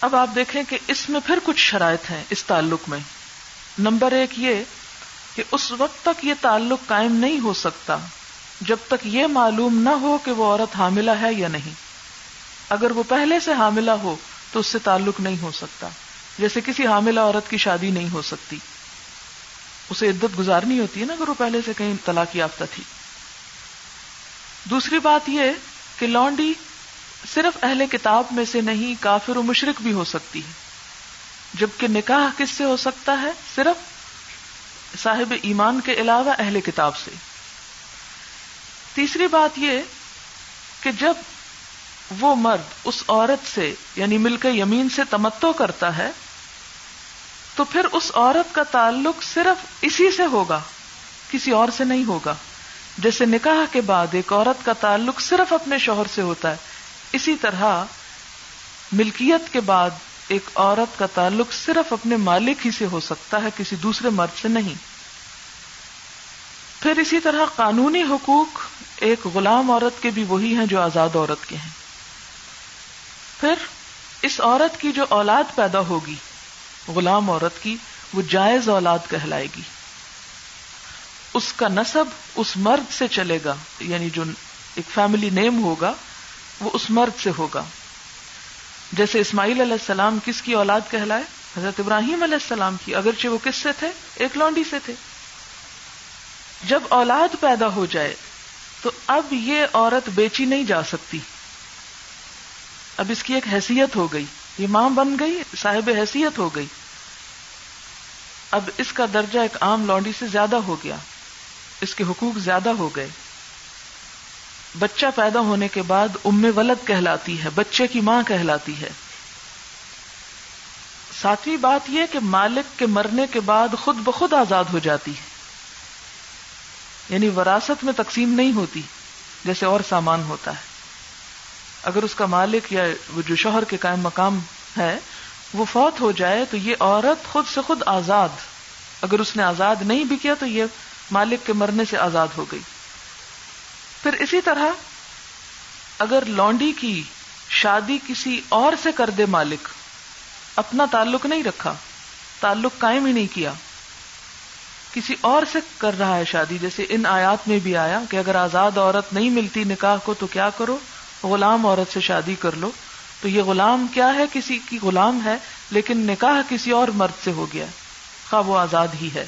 اب آپ دیکھیں کہ اس میں پھر کچھ شرائط ہیں اس تعلق میں۔ نمبر ایک یہ کہ اس وقت تک یہ تعلق قائم نہیں ہو سکتا جب تک یہ معلوم نہ ہو کہ وہ عورت حاملہ ہے یا نہیں۔ اگر وہ پہلے سے حاملہ ہو تو اس سے تعلق نہیں ہو سکتا۔ جیسے کسی حاملہ عورت کی شادی نہیں ہو سکتی۔ اسے عدت گزارنی ہوتی ہے نا اگر وہ پہلے سے کہیں طلاق یافتہ تھی۔ دوسری بات یہ کہ لانڈی صرف اہل کتاب میں سے نہیں، کافر و مشرق بھی ہو سکتی ہے۔ جبکہ نکاح کس سے ہو سکتا ہے؟ صرف صاحب ایمان کے علاوہ اہل کتاب سے۔ تیسری بات یہ کہ جب وہ مرد اس عورت سے یعنی مل کے یمین سے تمتو کرتا ہے، تو پھر اس عورت کا تعلق صرف اسی سے ہوگا، کسی اور سے نہیں ہوگا۔ جیسے نکاح کے بعد ایک عورت کا تعلق صرف اپنے شوہر سے ہوتا ہے اسی طرح ملکیت کے بعد ایک عورت کا تعلق صرف اپنے مالک ہی سے ہو سکتا ہے، کسی دوسرے مرد سے نہیں۔ پھر اسی طرح قانونی حقوق، ایک غلام عورت کے بھی وہی ہیں جو آزاد عورت کے ہیں۔ پھر اس عورت کی جو اولاد پیدا ہوگی، غلام عورت کی، وہ جائز اولاد کہلائے گی۔ اس کا نصب اس مرد سے چلے گا یعنی جو ایک فیملی نیم ہوگا وہ اس مرد سے ہوگا۔ جیسے اسماعیل علیہ السلام کس کی اولاد کہلائے؟ حضرت ابراہیم علیہ السلام کی۔ اگرچہ وہ کس سے تھے؟ ایک لونڈی سے تھے۔ جب اولاد پیدا ہو جائے تو اب یہ عورت بیچی نہیں جا سکتی۔ اب اس کی ایک حیثیت ہو گئی۔ یہ ماں بن گئی، صاحب حیثیت ہو گئی۔ اب اس کا درجہ ایک عام لونڈی سے زیادہ ہو گیا۔ اس کے حقوق زیادہ ہو گئے۔ بچہ پیدا ہونے کے بعد ام ولد کہلاتی ہے، بچے کی ماں کہلاتی ہے۔ ساتویں بات یہ کہ مالک کے مرنے کے بعد خود بخود آزاد ہو جاتی ہے۔ یعنی وراثت میں تقسیم نہیں ہوتی، جیسے اور سامان ہوتا ہے۔ اگر اس کا مالک یا وہ جو شوہر کے قائم مقام ہے، وہ فوت ہو جائے تو یہ عورت خود سے خود آزاد، اگر اس نے آزاد نہیں بھی کیا تو یہ مالک کے مرنے سے آزاد ہو گئی۔ پھر اسی طرح اگر لونڈی کی شادی کسی اور سے کر دے مالک، اپنا تعلق نہیں رکھا، تعلق قائم ہی نہیں کیا۔ کسی اور سے کر رہا ہے شادی، جیسے ان آیات میں بھی آیا کہ اگر آزاد عورت نہیں ملتی نکاح کو تو کیا کرو؟ غلام عورت سے شادی کر لو۔ تو یہ غلام کیا ہے؟ کسی کی غلام ہے، لیکن نکاح کسی اور مرد سے ہو گیا۔ خواہ وہ آزاد ہی ہے۔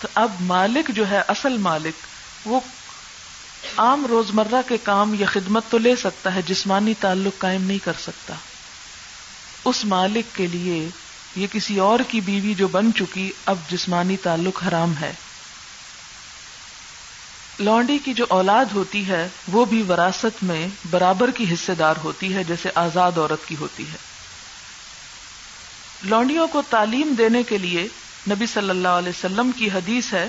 تو اب مالک جو ہے، اصل مالک، وہ عام روزمرہ کے کام یا خدمت تو لے سکتا ہے، جسمانی تعلق قائم نہیں کر سکتا۔ اس مالک کے لیے یہ کسی اور کی بیوی جو بن چکی اب جسمانی تعلق حرام ہے۔ لونڈی کی جو اولاد ہوتی ہے، وہ بھی وراثت میں برابر کی حصے دار ہوتی ہے، جیسے آزاد عورت کی ہوتی ہے۔ لونڈیوں کو تعلیم دینے کے لیے نبی صلی اللہ علیہ وسلم کی حدیث ہے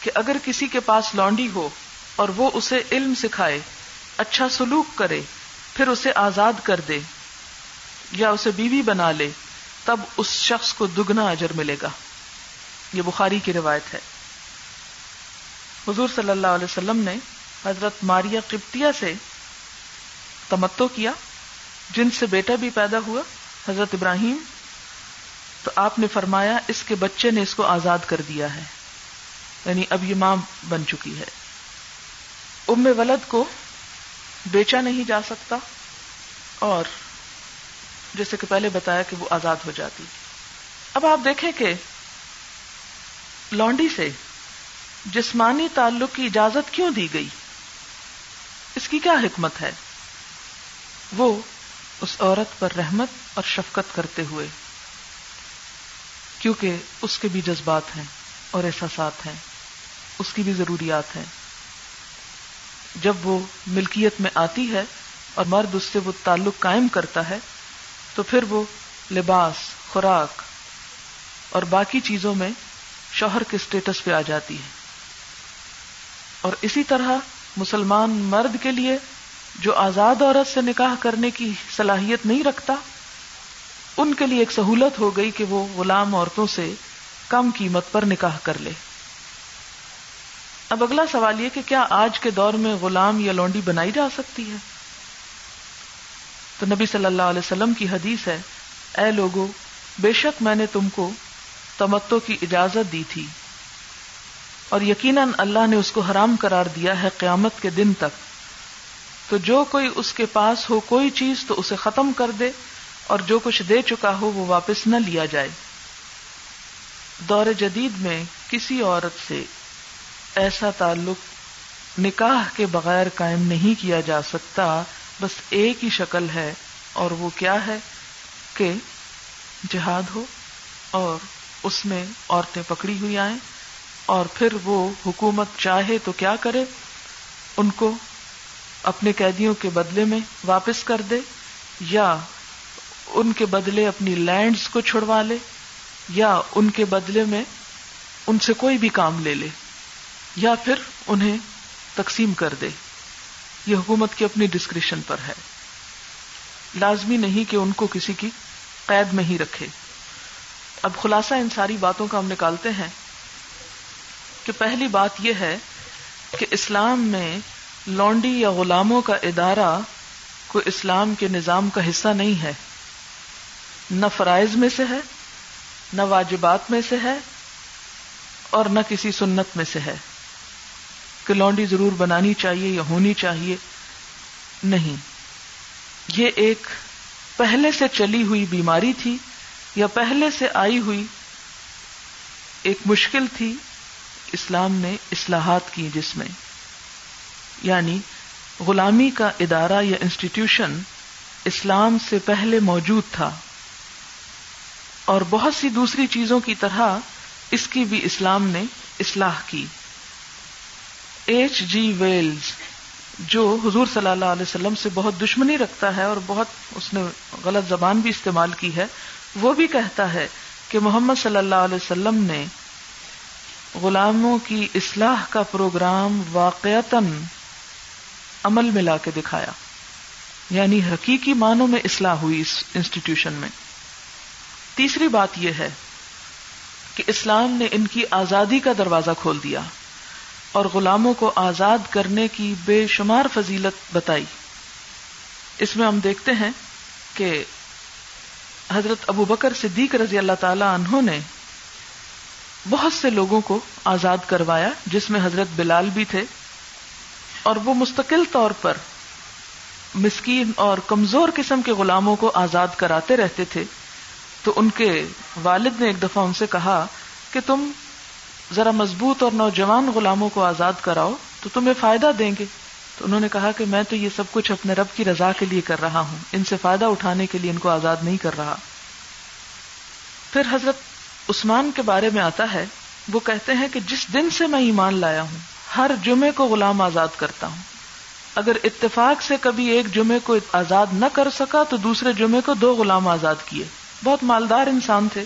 کہ اگر کسی کے پاس لونڈی ہو اور وہ اسے علم سکھائے اچھا سلوک کرے، پھر اسے آزاد کر دے، یا اسے بیوی بنا لے، تب اس شخص کو دگنا اجر ملے گا۔ یہ بخاری کی روایت ہے۔ حضور صلی اللہ علیہ وسلم نے حضرت ماریا قبطیہ سے تمتو کیا، جن سے بیٹا بھی پیدا ہوا، حضرت ابراہیم۔ تو آپ نے فرمایا، اس کے بچے نے اس کو آزاد کر دیا ہے یعنی اب یہ ماں بن چکی ہے۔ ام ولد کو بیچا نہیں جا سکتا اور جیسے کہ پہلے بتایا کہ وہ آزاد ہو جاتی۔ اب آپ دیکھیں کہ لانڈی سے جسمانی تعلق کی اجازت کیوں دی گئی؟ اس کی کیا حکمت ہے؟ وہ اس عورت پر رحمت اور شفقت کرتے ہوئے، کیونکہ اس کے بھی جذبات ہیں اور احساسات ہیں، اس کی بھی ضروریات ہیں۔ جب وہ ملکیت میں آتی ہے اور مرد اس سے وہ تعلق قائم کرتا ہے، تو پھر وہ لباس، خوراک اور باقی چیزوں میں شوہر کے اسٹیٹس پہ آ جاتی ہے۔ اور اسی طرح مسلمان مرد کے لیے جو آزاد عورت سے نکاح کرنے کی صلاحیت نہیں رکھتا، ان کے لیے ایک سہولت ہو گئی کہ وہ غلام عورتوں سے کم قیمت پر نکاح کر لے۔ اب اگلا سوال یہ کہ کیا آج کے دور میں غلام یا لونڈی بنائی جا سکتی ہے؟ تو نبی صلی اللہ علیہ وسلم کی حدیث ہے، اے لوگو، بے شک میں نے تم کو تمتو کی اجازت دی تھی۔ اور یقیناً اللہ نے اس کو حرام قرار دیا ہے قیامت کے دن تک۔ تو جو کوئی اس کے پاس ہو کوئی چیز تو اسے ختم کر دے اور جو کچھ دے چکا ہو وہ واپس نہ لیا جائے۔ دور جدید میں کسی عورت سے ایسا تعلق نکاح کے بغیر قائم نہیں کیا جا سکتا، بس ایک ہی شکل ہے، اور وہ کیا ہے؟ کہ جہاد ہو، اور اس میں عورتیں پکڑی ہوئی آئیں، اور پھر وہ حکومت چاہے تو کیا کرے؟ ان کو اپنے قیدیوں کے بدلے میں واپس کر دے، یا ان کے بدلے اپنی لینڈز کو چھڑوا لے، یا ان کے بدلے میں ان سے کوئی بھی کام لے لے۔ یا پھر انہیں تقسیم کر دے۔ یہ حکومت کی اپنی ڈسکرپشن پر ہے۔ لازمی نہیں کہ ان کو کسی کی قید میں ہی رکھے۔ اب خلاصہ ان ساری باتوں کا ہم نکالتے ہیں کہ پہلی بات یہ ہے کہ اسلام میں لونڈی یا غلاموں کا ادارہ کوئی اسلام کے نظام کا حصہ نہیں ہے۔ نہ فرائض میں سے ہے، نہ واجبات میں سے ہے اور نہ کسی سنت میں سے ہے۔ کہ لونڈی ضرور بنانی چاہیے یا ہونی چاہیے؟ نہیں۔ یہ ایک پہلے سے چلی ہوئی بیماری تھی یا پہلے سے آئی ہوئی ایک مشکل تھی اسلام نے اصلاحات کی جس میں۔ یعنی غلامی کا ادارہ یا انسٹیٹیوشن اسلام سے پہلے موجود تھا۔ اور بہت سی دوسری چیزوں کی طرح اس کی بھی اسلام نے اصلاح کی۔ ایچ جی ویلز جو حضور صلی اللہ علیہ وسلم سے بہت دشمنی رکھتا ہے اور بہت اس نے غلط زبان بھی استعمال کی ہے، وہ بھی کہتا ہے کہ محمد صلی اللہ علیہ وسلم نے غلاموں کی اصلاح کا پروگرام واقعتاً عمل میں لا کے دکھایا۔ یعنی حقیقی معنوں میں اصلاح ہوئی اس انسٹیٹیوشن میں۔ تیسری بات یہ ہے کہ اسلام نے ان کی آزادی کا دروازہ کھول دیا۔ اور غلاموں کو آزاد کرنے کی بے شمار فضیلت بتائی۔ اس میں ہم دیکھتے ہیں کہ حضرت ابو بکر صدیق رضی اللہ تعالی عنہ نے بہت سے لوگوں کو آزاد کروایا، جس میں حضرت بلال بھی تھے۔ اور وہ مستقل طور پر مسکین اور کمزور قسم کے غلاموں کو آزاد کراتے رہتے تھے۔ تو ان کے والد نے ایک دفعہ ان سے کہا کہ تم ذرا مضبوط اور نوجوان غلاموں کو آزاد کراؤ، تو تمہیں فائدہ دیں گے۔ تو انہوں نے کہا کہ میں تو یہ سب کچھ اپنے رب کی رضا کے لیے کر رہا ہوں۔ ان سے فائدہ اٹھانے کے لیے ان کو آزاد نہیں کر رہا۔ پھر حضرت عثمان کے بارے میں آتا ہے، وہ کہتے ہیں کہ جس دن سے میں ایمان لایا ہوں، ہر جمعے کو غلام آزاد کرتا ہوں۔ اگر اتفاق سے کبھی ایک جمعے کو آزاد نہ کر سکا، تو دوسرے جمعے کو دو غلام آزاد کیے۔ بہت مالدار انسان تھے۔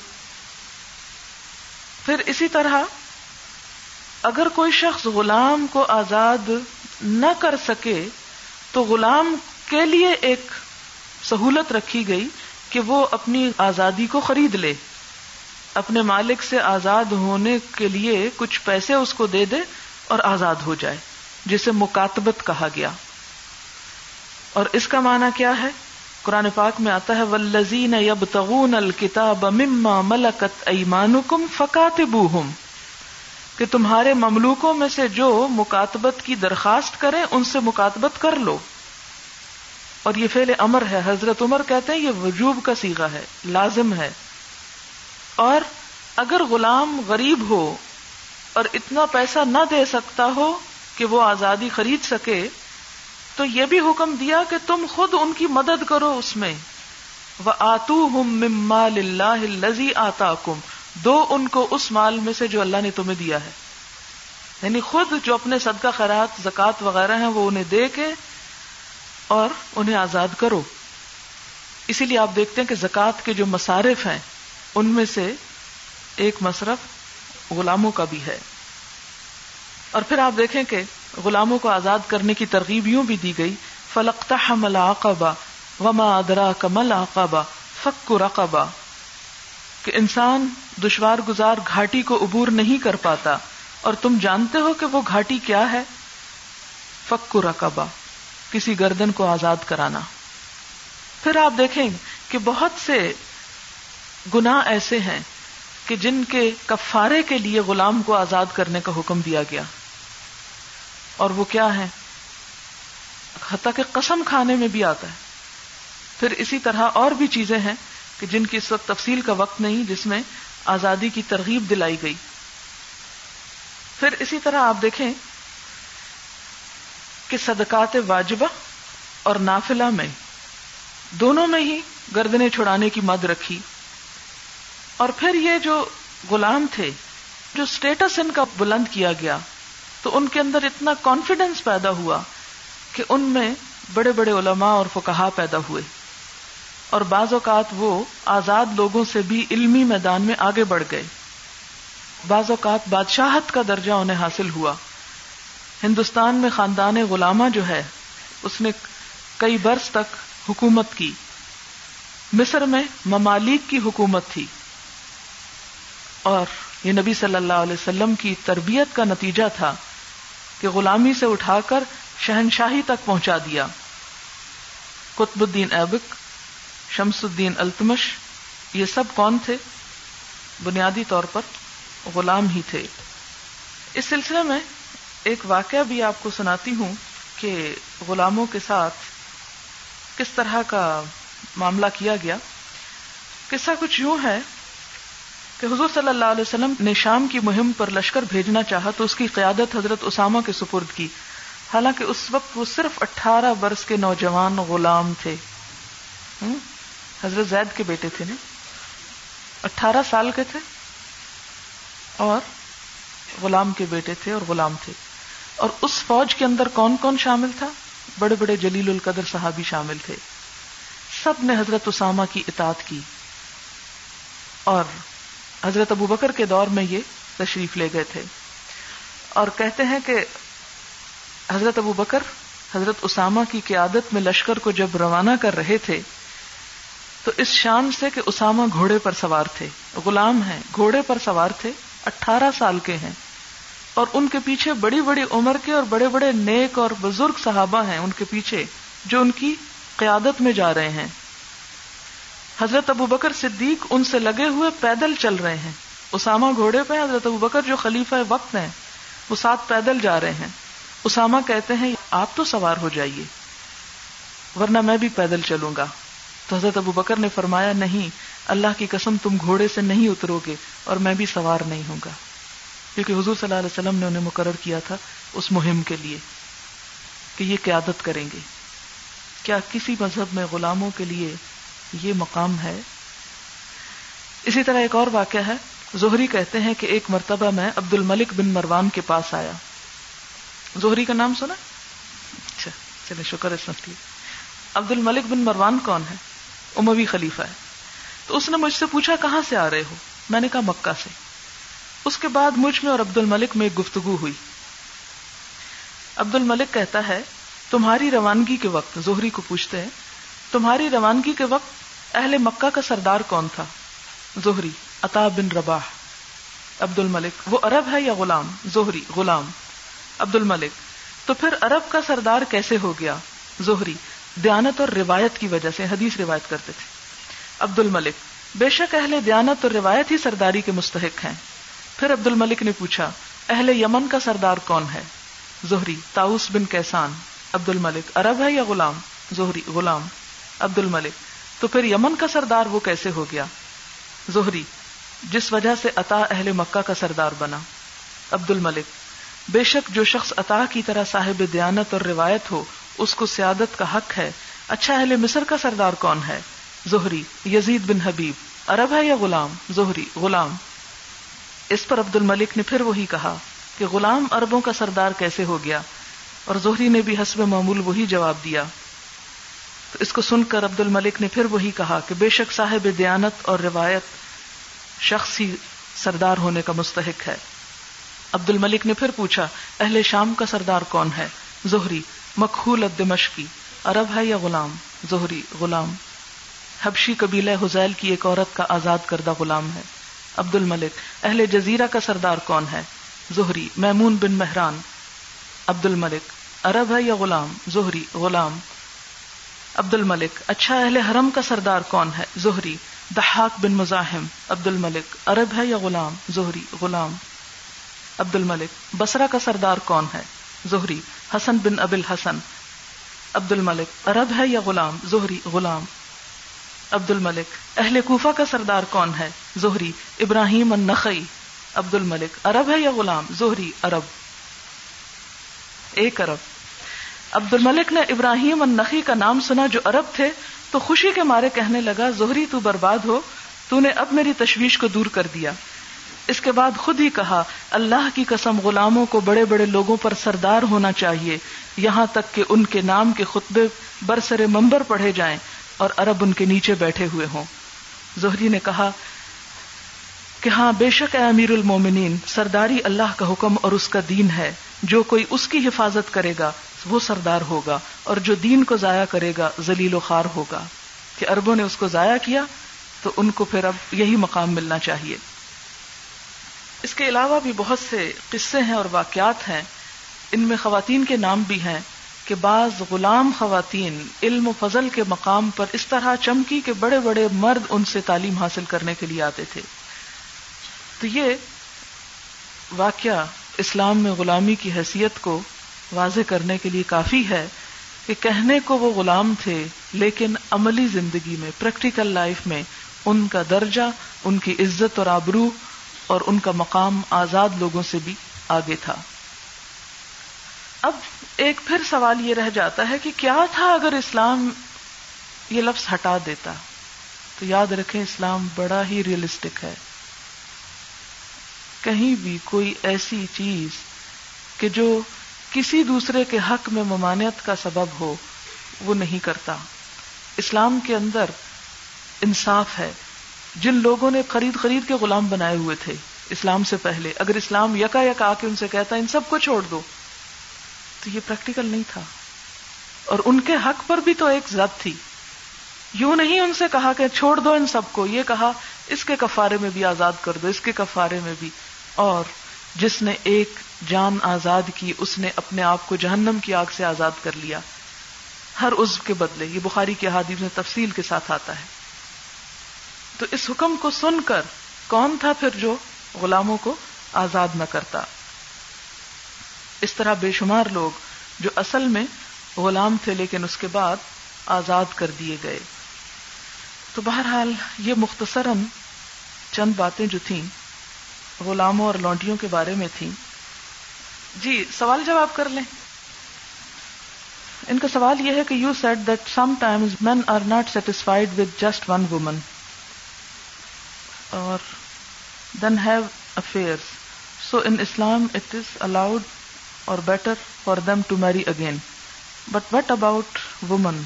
پھر اسی طرح اگر کوئی شخص غلام کو آزاد نہ کر سکے، تو غلام کے لیے ایک سہولت رکھی گئی کہ وہ اپنی آزادی کو خرید لے۔ اپنے مالک سے آزاد ہونے کے لیے کچھ پیسے اس کو دے دے اور آزاد ہو جائے، جسے مکاتبت کہا گیا۔ اور اس کا معنی کیا ہے؟ قرآن پاک میں آتا ہے ولزین یب تغون الکتاب مما ملکت ایمانکم فکاتبوہم کہ تمہارے مملوکوں میں سے جو مکاتبت کی درخواست کریں، ان سے مکاتبت کر لو۔ اور یہ فعل امر ہے۔ حضرت عمر کہتے ہیں، یہ وجوب کا سیگا ہے، لازم ہے۔ اور اگر غلام غریب ہو اور اتنا پیسہ نہ دے سکتا ہو کہ وہ آزادی خرید سکے، تو یہ بھی حکم دیا کہ تم خود ان کی مدد کرو اس میں۔ وہ آتو ہم مال اللہ لذی آتا کم دو ان کو اس مال میں سے جو اللہ نے تمہیں دیا ہے۔ یعنی خود جو اپنے صدقہ، خیرات زکات وغیرہ ہیں، وہ انہیں دے کے اور انہیں آزاد کرو۔ اسی لیے آپ دیکھتے ہیں کہ زکات کے جو مصارف ہیں، ان میں سے ایک مصرف غلاموں کا بھی ہے۔ اور پھر آپ دیکھیں کہ غلاموں کو آزاد کرنے کی ترغیب یوں بھی دی گئی فلکتا حمل آقبا وما ادرا کمل آقبا فک رقبا کہ انسان دشوار گزار گھاٹی کو عبور نہیں کر پاتا اور تم جانتے ہو کہ وہ گھاٹی کیا ہے؟ فک رقبا کسی گردن کو آزاد کرانا۔ پھر آپ دیکھیں کہ بہت سے گناہ ایسے ہیں کہ جن کے کفارے کے لیے غلام کو آزاد کرنے کا حکم دیا گیا۔ اور وہ کیا ہے حتیٰ کہ قسم کھانے میں بھی آتا ہے۔ پھر اسی طرح اور بھی چیزیں ہیں کہ جن کی اس وقت تفصیل کا وقت نہیں جس میں آزادی کی ترغیب دلائی گئی۔ پھر اسی طرح آپ دیکھیں کہ صدقات واجبہ اور نافلہ میں دونوں میں ہی گردنے چھڑانے کی مد رکھی۔ اور پھر یہ جو غلام تھے، جو سٹیٹس ان کا بلند کیا گیا، تو ان کے اندر اتنا کانفیڈینس پیدا ہوا کہ ان میں بڑے بڑے علماء اور فکہ پیدا ہوئے۔ اور بعض اوقات وہ آزاد لوگوں سے بھی علمی میدان میں آگے بڑھ گئے۔ بعض اوقات بادشاہت کا درجہ انہیں حاصل ہوا۔ ہندوستان میں خاندان غلامہ جو ہے، اس نے کئی برس تک حکومت کی۔ مصر میں ممالک کی حکومت تھی۔ اور یہ نبی صلی اللہ علیہ وسلم کی تربیت کا نتیجہ تھا کہ غلامی سے اٹھا کر شہنشاہی تک پہنچا دیا۔ قطب الدین ایبک شمس الدین التمش، یہ سب کون تھے؟ بنیادی طور پر غلام ہی تھے۔ اس سلسلے میں ایک واقعہ بھی آپ کو سناتی ہوں کہ غلاموں کے ساتھ کس طرح کا معاملہ کیا گیا۔ قصہ کچھ یوں ہے کہ حضور صلی اللہ علیہ وسلم نے شام کی مہم پر لشکر بھیجنا چاہا تو اس کی قیادت حضرت اسامہ کے سپرد کی۔ حالانکہ اس وقت وہ صرف اٹھارہ برس کے نوجوان غلام تھے۔ حضرت زید کے بیٹے تھے نا؟ اٹھارہ سال کے تھے اور غلام کے بیٹے تھے اور غلام تھے۔ اور اس فوج کے اندر کون کون شامل تھا؟ بڑے بڑے جلیل القدر صحابی شامل تھے۔ سب نے حضرت اسامہ کی اطاعت کی۔ اور حضرت ابو بکر کے دور میں یہ تشریف لے گئے تھے۔ اور کہتے ہیں کہ حضرت ابو بکر، حضرت اسامہ کی قیادت میں لشکر کو جب روانہ کر رہے تھے تو اس شان سے کہ اسامہ گھوڑے پر سوار تھے۔ غلام ہیں، گھوڑے پر سوار تھے، اٹھارہ سال کے ہیں۔ اور ان کے پیچھے بڑی بڑی عمر کے اور بڑے بڑے نیک اور بزرگ صحابہ ہیں ان کے پیچھے، جو ان کی قیادت میں جا رہے ہیں۔ حضرت ابو بکر صدیق ان سے لگے ہوئے پیدل چل رہے ہیں۔ اسامہ گھوڑے پہ حضرت ابو بکر جو خلیفہ وقت ہیں، وہ ساتھ پیدل جا رہے ہیں۔ اسامہ کہتے ہیں، آپ تو سوار ہو جائیے، ورنہ میں بھی پیدل چلوں گا۔ تو حضرت ابو بکر نے فرمایا، نہیں، اللہ کی قسم تم گھوڑے سے نہیں اترو گے اور میں بھی سوار نہیں ہوں گا. کیونکہ حضور صلی اللہ علیہ وسلم نے انہیں مقرر کیا تھا اس مہم کے لیے کہ یہ قیادت کریں گے۔ کیا کسی مذہب میں غلاموں کے لیے یہ مقام ہے؟ اسی طرح ایک اور واقعہ ہے۔ زہری کہتے ہیں کہ ایک مرتبہ میں عبد الملک بن مروان کے پاس آیا۔ زہری کا نام سنا؟ اچھا چلے شکر اس عبد الملک بن مروان کون ہے؟ اموی خلیفہ ہے۔ تو اس نے مجھ سے پوچھا، کہاں سے آ رہے ہو؟ میں نے کہا، مکہ سے۔ اس کے بعد مجھ میں اور عبد الملک میں ایک گفتگو ہوئی۔ عبد الملک کہتا ہے، تمہاری روانگی کے وقت، زہری کو پوچھتے ہیں، تمہاری روانگی کے وقت اہل مکہ کا سردار کون تھا؟ زہری، عطا بن رباح۔ عبد الملک وہ عرب ہے یا غلام؟ زہری، غلام۔ عبد الملک تو پھر عرب کا سردار کیسے ہو گیا؟ زہری دیانت اور روایت کی وجہ سے حدیث روایت کرتے تھے۔ عبد الملک بے شک اہل دیانت اور روایت ہی سرداری کے مستحق ہیں۔ پھر عبد الملک نے پوچھا، اہل یمن کا سردار کون ہے؟ زہری تاؤس بن کیسان۔ عبد الملک عرب ہے یا غلام؟ زہری، غلام۔ عبد الملک تو پھر یمن کا سردار وہ کیسے ہو گیا؟ زہری، جس وجہ سے عطا اہل مکہ کا سردار بنا۔ عبد الملک بے شک جو شخص عطا کی طرح صاحب دیانت اور روایت ہو اس کو سیادت کا حق ہے۔ اچھا اہل مصر کا سردار کون ہے؟ زہری، یزید بن حبیب۔ عرب ہے یا غلام؟ زہری، غلام۔ اس پر عبد الملک نے پھر وہی کہا کہ غلام عربوں کا سردار کیسے ہو گیا؟ اور زہری نے بھی حسب معمول وہی جواب دیا۔ تو اس کو سن کر عبد الملک نے پھر وہی کہا کہ بے شک صاحب دیانت اور روایت شخصی سردار ہونے کا مستحق ہے۔ عبد الملک نے پھر پوچھا، اہل شام کا سردار کون ہے؟ زہری مکھول دمشقی عرب ہے یا غلام؟ زہری، غلام۔ حبشی قبیلہ حزیل کی ایک عورت کا آزاد کردہ غلام ہے۔ عبد الملک اہل جزیرہ کا سردار کون ہے؟ زہری، میمون بن مہران۔ عبد الملک عرب ہے یا غلام؟ زہری، غلام۔ عبد الملک اچھا اہل حرم کا سردار کون ہے؟ زہری۔ دحاق بن مزاحم۔ عبد الملک عرب ہے یا غلام؟ زہری، غلام۔ عبد الملک بسرا کا سردار کون ہے؟ زہری، حسن بن ابل حسن عبد الملک عرب ہے یا غلام؟ زہری، غلام۔ عبد الملک اہل کوفہ کا سردار کون ہے؟ زہری، ابراہیم النخی عبد الملک عرب ہے یا غلام؟ زہری، عرب۔ ایک عرب۔ عبد الملک نے ابراہیم النخی کا نام سنا جو عرب تھے، تو خوشی کے مارے کہنے لگا، زہری تو برباد ہو، تو نے اب میری تشویش کو دور کر دیا۔ اس کے بعد خود ہی کہا، اللہ کی قسم غلاموں کو بڑے بڑے لوگوں پر سردار ہونا چاہیے۔ یہاں تک کہ ان کے نام کے خطبے برسر ممبر پڑھے جائیں اور عرب ان کے نیچے بیٹھے ہوئے ہوں۔ زہری نے کہا، کہ ہاں بے شک اے امیر المومنین، سرداری اللہ کا حکم اور اس کا دین ہے۔ جو کوئی اس کی حفاظت کرے گا، وہ سردار ہوگا اور جو دین کو ضائع کرے گا، ذلیل و خار ہوگا۔ کہ اربوں نے اس کو ضائع کیا، تو ان کو پھر اب یہی مقام ملنا چاہیے۔ اس کے علاوہ بھی بہت سے قصے ہیں اور واقعات ہیں۔ ان میں خواتین کے نام بھی ہیں کہ بعض غلام خواتین علم و فضل کے مقام پر اس طرح چمکی کہ بڑے بڑے مرد ان سے تعلیم حاصل کرنے کے لیے آتے تھے۔ تو یہ واقعہ اسلام میں غلامی کی حیثیت کو واضح کرنے کے لیے کافی ہے کہ کہنے کو وہ غلام تھے، لیکن عملی زندگی میں پریکٹیکل لائف میں، ان کا درجہ، ان کی عزت اور آبرو اور ان کا مقام آزاد لوگوں سے بھی آگے تھا۔ اب ایک پھر سوال یہ رہ جاتا ہے کہ کیا تھا اگر اسلام یہ لفظ ہٹا دیتا؟ تو یاد رکھیں اسلام بڑا ہی ریئلسٹک ہے۔ کہیں بھی کوئی ایسی چیز کہ جو کسی دوسرے کے حق میں ممانعت کا سبب ہو، وہ نہیں کرتا۔ اسلام کے اندر انصاف ہے۔ جن لوگوں نے خرید خرید کے غلام بنائے ہوئے تھے، اسلام سے پہلے۔ اگر اسلام یکا یک آ کے ان سے کہتا ان سب کو چھوڑ دو۔ تو یہ پریکٹیکل نہیں تھا۔ اور ان کے حق پر بھی تو ایک ضد تھی۔ یوں نہیں ان سے کہا کہ چھوڑ دو ان سب کو، یہ کہا، اس کے کفارے میں بھی آزاد کر دو، اس کے کفارے میں بھی۔ اور جس نے ایک جان آزاد کی، اس نے اپنے آپ کو جہنم کی آگ سے آزاد کر لیا۔ ہر عزو کے بدلے، یہ بخاری کی حادیث میں تفصیل کے ساتھ آتا ہے۔ تو اس حکم کو سن کر کون تھا پھر جو غلاموں کو آزاد نہ کرتا؟ اس طرح بے شمار لوگ جو اصل میں غلام تھے لیکن اس کے بعد آزاد کر دیے گئے۔ تو بہرحال یہ مختصراً چند باتیں جو تھیں، غلاموں اور لونڈیوں کے بارے میں تھیں۔ جی سوال جواب کر لیں۔ ان کا سوال یہ ہے کہ you said that some times men are not satisfied with just one woman اور then have affair so in Islam it is allowed اور better for them to marry again but what about women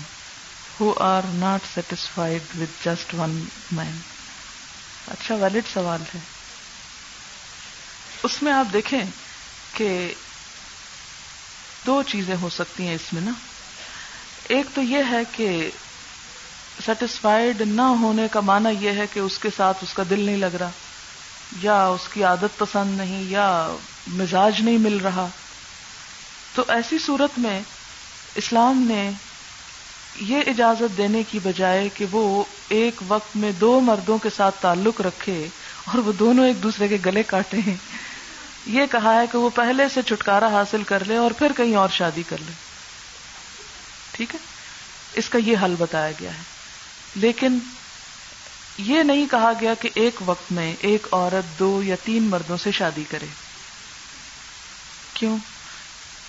who are not satisfied with just one man اچھا valid سوال ہے اس میں آپ دیکھیں کہ دو چیزیں ہو سکتی ہیں اس میں نا ایک تو یہ ہے کہ سیٹسفائڈ نہ ہونے کا معنی یہ ہے کہ اس کے ساتھ اس کا دل نہیں لگ رہا، یا اس کی عادت پسند نہیں، یا مزاج نہیں مل رہا۔ تو ایسی صورت میں اسلام نے یہ اجازت دینے کی بجائے کہ وہ ایک وقت میں دو مردوں کے ساتھ تعلق رکھے اور وہ دونوں ایک دوسرے کے گلے کاٹے۔ ہیں یہ کہا ہے کہ وہ پہلے سے چھٹکارا حاصل کر لے اور پھر کہیں اور شادی کر لے۔ ٹھیک ہے؟ اس کا یہ حل بتایا گیا ہے۔ لیکن یہ نہیں کہا گیا کہ ایک وقت میں ایک عورت دو یا تین مردوں سے شادی کرے۔ کیوں؟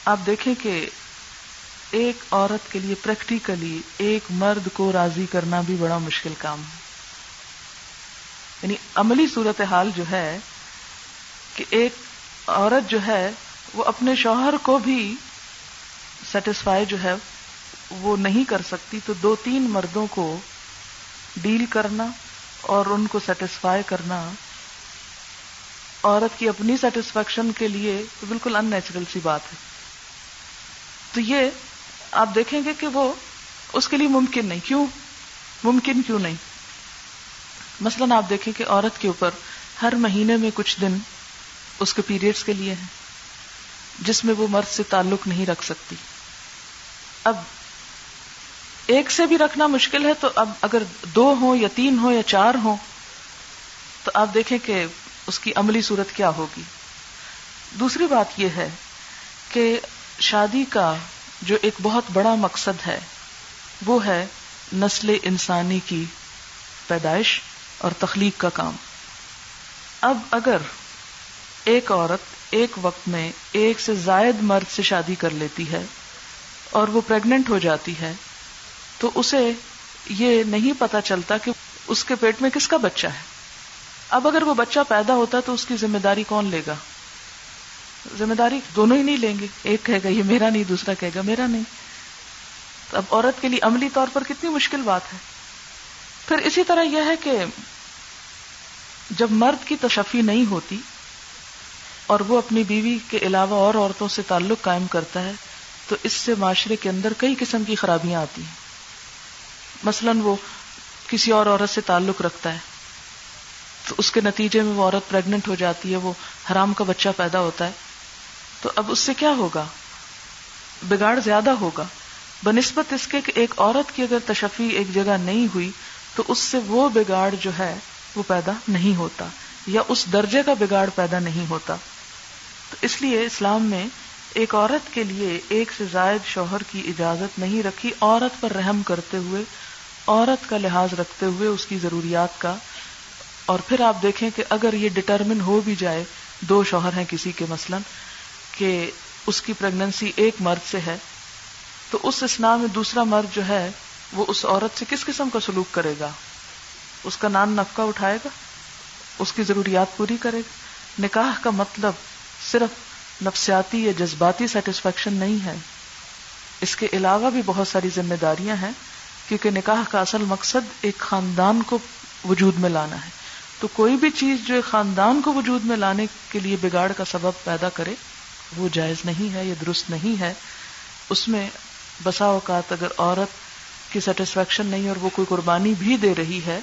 آپ دیکھیں کہ ایک عورت کے لیے پریکٹیکلی ایک مرد کو راضی کرنا بھی بڑا مشکل کام ہے۔ یعنی عملی صورت حال جو ہے کہ ایک عورت جو ہے وہ اپنے شوہر کو بھی سیٹسفائی جو ہے وہ نہیں کر سکتی تو دو تین مردوں کو ڈیل کرنا اور ان کو سیٹسفائی کرنا، عورت کی اپنی سیٹسفیکشن کے لیے بالکل ان نیچرل سی بات ہے۔ تو یہ آپ دیکھیں گے کہ وہ اس کے لیے ممکن نہیں۔ کیوں؟ ممکن کیوں نہیں؟ مثلا آپ دیکھیں کہ عورت کے اوپر ہر مہینے میں کچھ دن اس کے پیریڈز کے لیے ہے جس میں وہ مرد سے تعلق نہیں رکھ سکتی۔ اب ایک سے بھی رکھنا مشکل ہے تو اب اگر دو ہوں یا تین ہوں یا چار ہوں، تو آپ دیکھیں کہ اس کی عملی صورت کیا ہوگی۔ دوسری بات یہ ہے کہ شادی کا جو ایک بہت بڑا مقصد ہے، وہ ہے نسل انسانی کی پیدائش اور تخلیق کا کام۔ اب اگر ایک عورت ایک وقت میں ایک سے زائد مرد سے شادی کر لیتی ہے اور وہ پریگنٹ ہو جاتی ہے تو اسے یہ نہیں پتا چلتا کہ اس کے پیٹ میں کس کا بچہ ہے۔ اب اگر وہ بچہ پیدا ہوتا تو اس کی ذمہ داری کون لے گا؟ ذمہ داری دونوں ہی نہیں لیں گے۔ ایک کہے گا، یہ میرا نہیں، دوسرا کہے گا، میرا نہیں۔ تو اب عورت کے لیے عملی طور پر کتنی مشکل بات ہے۔ پھر اسی طرح یہ ہے کہ جب مرد کی تشفی نہیں ہوتی اور وہ اپنی بیوی کے علاوہ اور عورتوں سے تعلق قائم کرتا ہے تو اس سے معاشرے کے اندر کئی قسم کی خرابیاں آتی ہیں۔ مثلا وہ کسی اور عورت سے تعلق رکھتا ہے، تو اس کے نتیجے میں وہ عورت پریگنٹ ہو جاتی ہے، وہ حرام کا بچہ پیدا ہوتا ہے۔ تو اب اس سے کیا ہوگا؟ بگاڑ زیادہ ہوگا۔ بنسبت اس کے کہ ایک عورت کی اگر تشفی ایک جگہ نہیں ہوئی، تو اس سے وہ بگاڑ جو ہے، وہ پیدا نہیں ہوتا، یا اس درجے کا بگاڑ پیدا نہیں ہوتا۔ تو اس لیے اسلام میں ایک عورت کے لیے ایک سے زائد شوہر کی اجازت نہیں رکھی، عورت پر رحم کرتے ہوئے، عورت کا لحاظ رکھتے ہوئے اس کی ضروریات کا۔ اور پھر آپ دیکھیں کہ اگر یہ ڈٹرمن ہو بھی جائے، دو شوہر ہیں کسی کے مثلاً، کہ اس کی پریگننسی ایک مرد سے ہے، تو اس اسنا میں دوسرا مرد جو ہے، وہ اس عورت سے کس قسم کا سلوک کرے گا؟ اس کا نان نفقہ اٹھائے گا؟ اس کی ضروریات پوری کرے گا؟ نکاح کا مطلب صرف نفسیاتی یا جذباتی سیٹسفیکشن نہیں ہے۔ اس کے علاوہ بھی بہت ساری ذمہ داریاں ہیں، کیونکہ نکاح کا اصل مقصد ایک خاندان کو وجود میں لانا ہے۔ تو کوئی بھی چیز جو خاندان کو وجود میں لانے کے لیے بگاڑ کا سبب پیدا کرے، وہ جائز نہیں ہے یا درست نہیں ہے۔ اس میں بسا اوقات اگر عورت کی سیٹسفیکشن نہیں اور وہ کوئی قربانی بھی دے رہی ہے،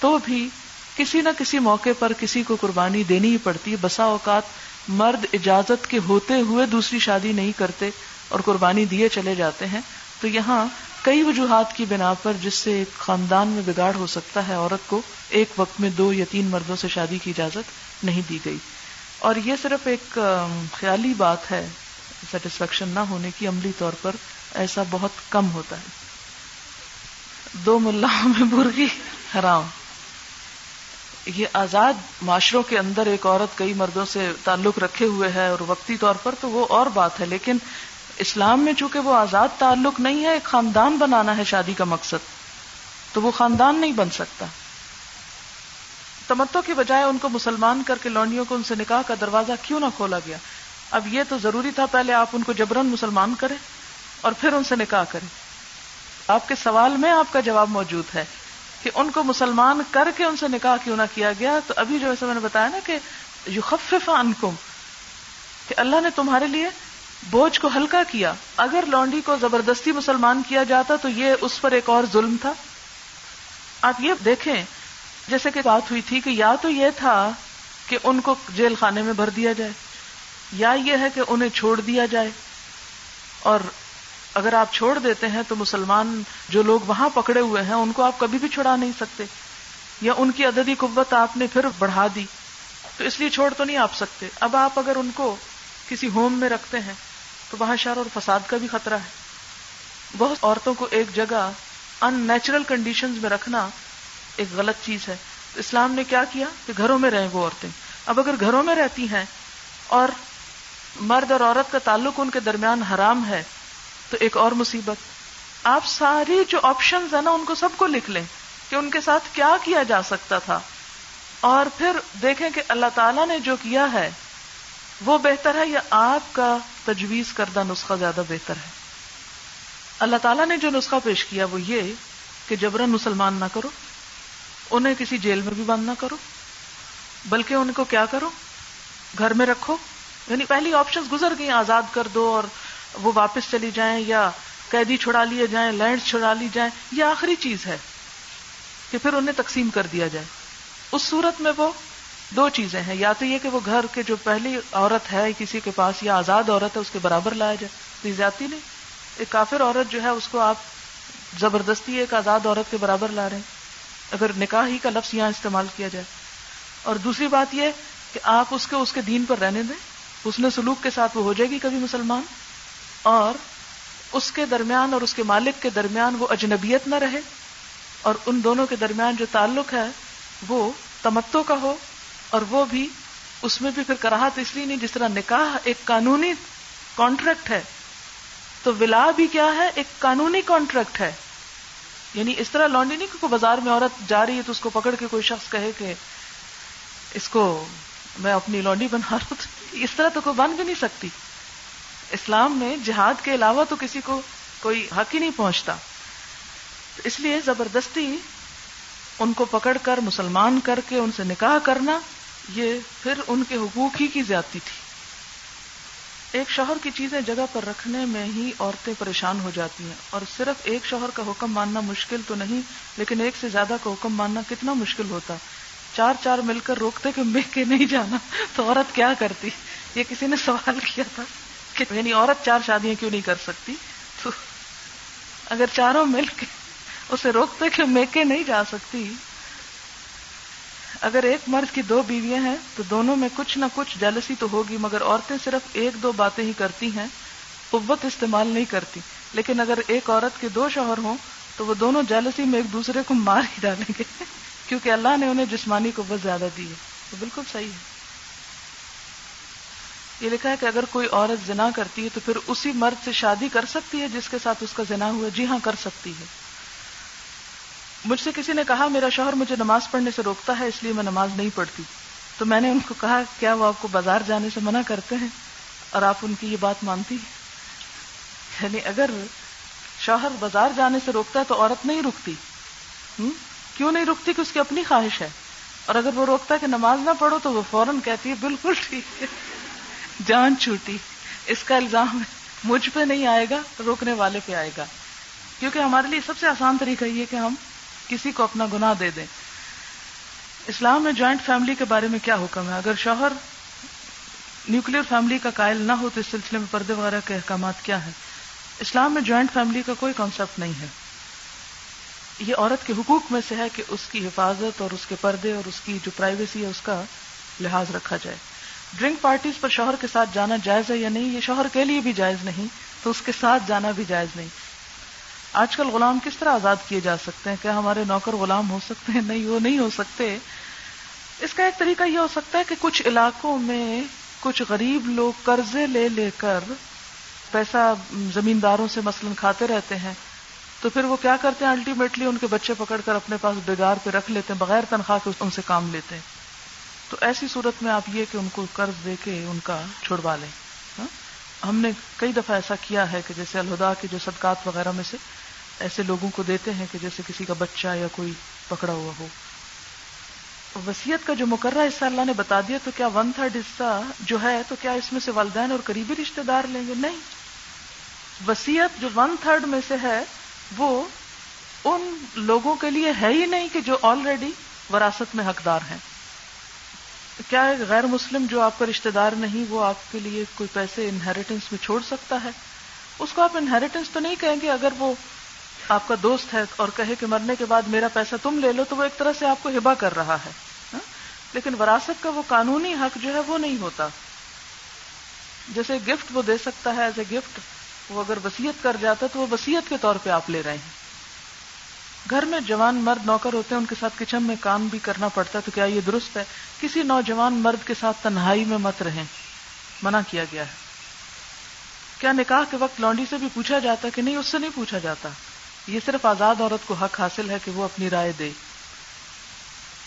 تو بھی کسی نہ کسی موقع پر کسی کو قربانی دینی ہی پڑتی۔ ہے بسا اوقات مرد اجازت کے ہوتے ہوئے دوسری شادی نہیں کرتے اور قربانی دیے چلے جاتے ہیں، تو یہاں کئی وجوہات کی بنا پر جس سے ایک خاندان میں بگاڑ ہو سکتا ہے، عورت کو ایک وقت میں دو یا تین مردوں سے شادی کی اجازت نہیں دی گئی۔ اور یہ صرف ایک خیالی بات ہے سیٹسفیکشن نہ ہونے کی عملی طور پر ایسا بہت کم ہوتا ہے۔ دو ملاحوں میں برگی حرام۔ یہ آزاد معاشروں کے اندر ایک عورت کئی مردوں سے تعلق رکھے ہوئے ہے اور وقتی طور پر تو وہ اور بات ہے، لیکن اسلام میں چونکہ وہ آزاد تعلق نہیں ہے، ایک خاندان بنانا ہے شادی کا مقصد، تو وہ خاندان نہیں بن سکتا۔ تمتوں کی بجائے ان کو مسلمان کر کے لونڈیوں کو ان سے نکاح کا دروازہ کیوں نہ کھولا گیا؟ اب یہ تو ضروری تھا، پہلے آپ ان کو جبرن مسلمان کریں اور پھر ان سے نکاح کریں۔ آپ کے سوال میں آپ کا جواب موجود ہے۔ کہ ان کو مسلمان کر کے ان سے نکاح کیوں نہ کیا گیا؟ تو ابھی جو ایسا میں نے بتایا نا کہ یو انکم کہ اللہ نے تمہارے لیے بوجھ کو ہلکا کیا۔ اگر لونڈی کو زبردستی مسلمان کیا جاتا تو یہ اس پر ایک اور ظلم تھا۔ آپ یہ دیکھیں، جیسے کہ بات ہوئی تھی کہ یا تو یہ تھا کہ ان کو جیل خانے میں بھر دیا جائے، یا یہ ہے کہ انہیں چھوڑ دیا جائے۔ اور اگر آپ چھوڑ دیتے ہیں تو مسلمان جو لوگ وہاں پکڑے ہوئے ہیں، ان کو آپ کبھی بھی چھڑا نہیں سکتے۔ یا ان کی عددی قوت آپ نے پھر بڑھا دی۔ تو اس لیے چھوڑ تو نہیں آپ سکتے۔ اب آپ اگر ان کو کسی ہوم میں رکھتے ہیں، تو وہاں شر اور فساد کا بھی خطرہ ہے۔ بہت عورتوں کو ایک جگہ ان نیچرل کنڈیشن میں رکھنا ایک غلط چیز ہے۔ اسلام نے کیا کیا کہ گھروں میں رہیں وہ عورتیں۔ اب اگر گھروں میں رہتی ہیں اور مرد اور عورت کا تعلق ان کے درمیان حرام ہے تو ایک اور مصیبت۔ آپ ساری جو آپشن ہے نا، ان کو سب کو لکھ لیں کہ ان کے ساتھ کیا کیا جا سکتا تھا۔ اور پھر دیکھیں کہ اللہ تعالیٰ نے جو کیا ہے، وہ بہتر ہے یا آپ کا تجویز کردہ نسخہ زیادہ بہتر ہے؟ اللہ تعالیٰ نے جو نسخہ پیش کیا وہ یہ کہ جبرن مسلمان نہ کرو، انہیں کسی جیل میں بھی بند نہ کرو، بلکہ ان کو کیا کرو، گھر میں رکھو۔ یعنی پہلی آپشن گزر گئی آزاد کر دو اور وہ واپس چلی جائیں یا قیدی چھڑا لیے جائیں، لینڈ چھڑا لی جائیں، یہ آخری چیز ہے کہ پھر انہیں تقسیم کر دیا جائے۔ اس صورت میں وہ دو چیزیں ہیں، یا تو یہ کہ وہ گھر کے جو پہلی عورت ہے، کسی کے پاس یا آزاد عورت ہے، اس کے برابر لایا جائے تو زیادتی نہیں۔ ایک کافر عورت جو ہے، اس کو آپ زبردستی ایک آزاد عورت کے برابر لا رہے ہیں۔ اگر نکاح ہی کا لفظ یہاں استعمال کیا جائے۔ اور دوسری بات یہ کہ آپ اس کے اس کے دین پر رہنے دیں۔ اس نے سلوک کے ساتھ وہ ہو جائے گی کبھی مسلمان۔ اور اس کے درمیان اور اس کے مالک کے درمیان وہ اجنبیت نہ رہے اور ان دونوں کے درمیان جو تعلق ہے وہ تمتو کا ہو اور وہ بھی اس میں بھی پھر کراہت اس لیے نہیں جس طرح نکاح ایک قانونی کانٹریکٹ ہے، تو ولا بھی کیا ہے؟ ایک قانونی کانٹریکٹ ہے۔ یعنی اس طرح لانڈی نہیں کہ بازار میں عورت جا رہی ہے تو اس کو پکڑ کے کوئی شخص کہے کہ اس کو میں اپنی لانڈی بنا رہا ہوں۔ اس طرح تو کوئی بن بھی نہیں سکتی۔ اسلام میں جہاد کے علاوہ تو کسی کو کوئی حق ہی نہیں پہنچتا۔ اس لیے زبردستی ان کو پکڑ کر، مسلمان کر کے ان سے نکاح کرنا، یہ پھر ان کے حقوق ہی کی زیادتی تھی۔ ایک شوہر کی چیزیں جگہ پر رکھنے میں ہی عورتیں پریشان ہو جاتی ہیں۔ اور صرف ایک شوہر کا حکم ماننا مشکل تو نہیں، لیکن ایک سے زیادہ کا حکم ماننا کتنا مشکل ہوتا۔ چار چار مل کر روکتے کہ مل کے نہیں جانا، تو عورت کیا کرتی؟ یہ کسی نے سوال کیا تھا؟ کہ یعنی عورت چار شادیاں کیوں نہیں کر سکتی؟ تو اگر چاروں مل کے اسے روکتے کہ میکے نہیں جا سکتی، اگر ایک مرد کی دو بیویاں ہیں تو دونوں میں کچھ نہ کچھ جلسی تو ہوگی، مگر عورتیں صرف ایک دو باتیں ہی کرتی ہیں، قوت استعمال نہیں کرتی۔ لیکن اگر ایک عورت کے دو شوہر ہوں تو وہ دونوں جالسی میں ایک دوسرے کو مار ہی ڈالیں گے، کیونکہ اللہ نے انہیں جسمانی قوت زیادہ دی ہے۔ تو بالکل صحیح ہے۔ یہ لکھا ہے کہ اگر کوئی عورت زنا کرتی ہے تو پھر اسی مرد سے شادی کر سکتی ہے جس کے ساتھ اس کا زنا ہوا جی ہاں کر سکتی ہے۔ مجھ سے کسی نے کہا، میرا شوہر مجھے نماز پڑھنے سے روکتا ہے، اس لیے میں نماز نہیں پڑھتی۔ تو میں نے ان کو کہا، کیا وہ آپ کو بازار جانے سے منع کرتے ہیں؟ اور آپ ان کی یہ بات مانتی یعنی اگر شوہر بازار جانے سے روکتا ہے تو عورت نہیں رکتی۔ کیوں نہیں رکتی کہ اس کی اپنی خواہش ہے؟ اور اگر وہ روکتا ہے کہ نماز نہ پڑھو تو وہ فوراً کہتی ہے، بالکل ٹھیک ہے۔ جان چھوٹی، اس کا الزام مجھ پہ نہیں آئے گا، روکنے والے پہ آئے گا۔ کیونکہ ہمارے لیے سب سے آسان طریقہ یہ کہ ہم کسی کو اپنا گناہ دے دیں۔ اسلام میں جوائنٹ فیملی کے بارے میں کیا حکم ہے؟ اگر شوہر نیوکلیر فیملی کا قائل نہ ہو تو اس سلسلے میں پردے وغیرہ کے احکامات کیا ہیں؟ اسلام میں جوائنٹ فیملی کا کوئی کانسیپٹ نہیں ہے۔ یہ عورت کے حقوق میں سے ہے کہ اس کی حفاظت اور اس کے پردے اور اس کی جو پرائیویسی ہے، اس کا لحاظ رکھا جائے۔ ڈرنک پارٹیز پر شوہر کے ساتھ جانا جائز ہے یا نہیں؟ یہ شوہر کے لیے بھی جائز نہیں، تو اس کے ساتھ جانا بھی جائز نہیں۔ آج کل غلام کس طرح آزاد کیے جا سکتے ہیں؟ کیا ہمارے نوکر غلام ہو سکتے ہیں؟ نہیں، وہ نہیں ہو سکتے۔ اس کا ایک طریقہ یہ ہو سکتا ہے کہ کچھ علاقوں میں کچھ غریب لوگ قرضے لے لے کر پیسہ زمینداروں سے مثلاً کھاتے رہتے ہیں، تو پھر وہ کیا کرتے ہیں؟ الٹیمیٹلی ان کے بچے پکڑ کر اپنے پاس بگار پہ رکھ لیتے ہیں، بغیر تنخواہ کے ان سے کام لیتے ہیں۔ تو ایسی صورت میں آپ یہ کہ ان کو قرض دے کے ان کا چھڑوا لیں ہاں؟ ہم نے کئی دفعہ ایسا کیا ہے کہ جیسے الہدا کے جو صدقات وغیرہ میں سے ایسے لوگوں کو دیتے ہیں کہ جیسے کسی کا بچہ یا کوئی پکڑا ہوا ہو۔ وسیعت کا جو مقررہ حصہ اللہ نے بتا دیا، تو کیا ون تھرڈ حصہ جو ہے، تو کیا اس میں سے والدین اور قریبی رشتے دار لیں گے؟ نہیں۔ وسیعت جو ون تھرڈ میں سے ہے، وہ ان لوگوں کے لیے ہے ہی نہیں کہ جو آلریڈی وراثت میں حقدار ہیں۔ کیا غیر مسلم جو آپ کا رشتے دار نہیں، وہ آپ کے لیے کوئی پیسے انہیریٹنس میں چھوڑ سکتا ہے؟ اس کو آپ انہیریٹنس تو نہیں کہیں گے اگر وہ آپ کا دوست ہے اور کہے کہ مرنے کے بعد میرا پیسہ تم لے لو، تو وہ ایک طرح سے آپ کو ہبا کر رہا ہے ہاں؟ لیکن وراثت کا وہ قانونی حق جو ہے وہ نہیں ہوتا۔ جیسے گفٹ وہ دے سکتا ہے ایز اے گفٹ وہ اگر وسیعت کر جاتا تو وہ وسیعت کے طور پہ آپ لے رہے ہیں۔ گھر میں جوان مرد نوکر ہوتے ہیں، ان کے ساتھ کچن میں کام بھی کرنا پڑتا ہے، تو کیا یہ درست ہے؟ کسی نوجوان مرد کے ساتھ تنہائی میں مت رہیں۔ منع کیا گیا ہے۔ کیا نکاح کے وقت لانڈی سے بھی پوچھا جاتا کہ نہیں، اس سے نہیں پوچھا جاتا؟ یہ صرف آزاد عورت کو حق حاصل ہے کہ وہ اپنی رائے دے۔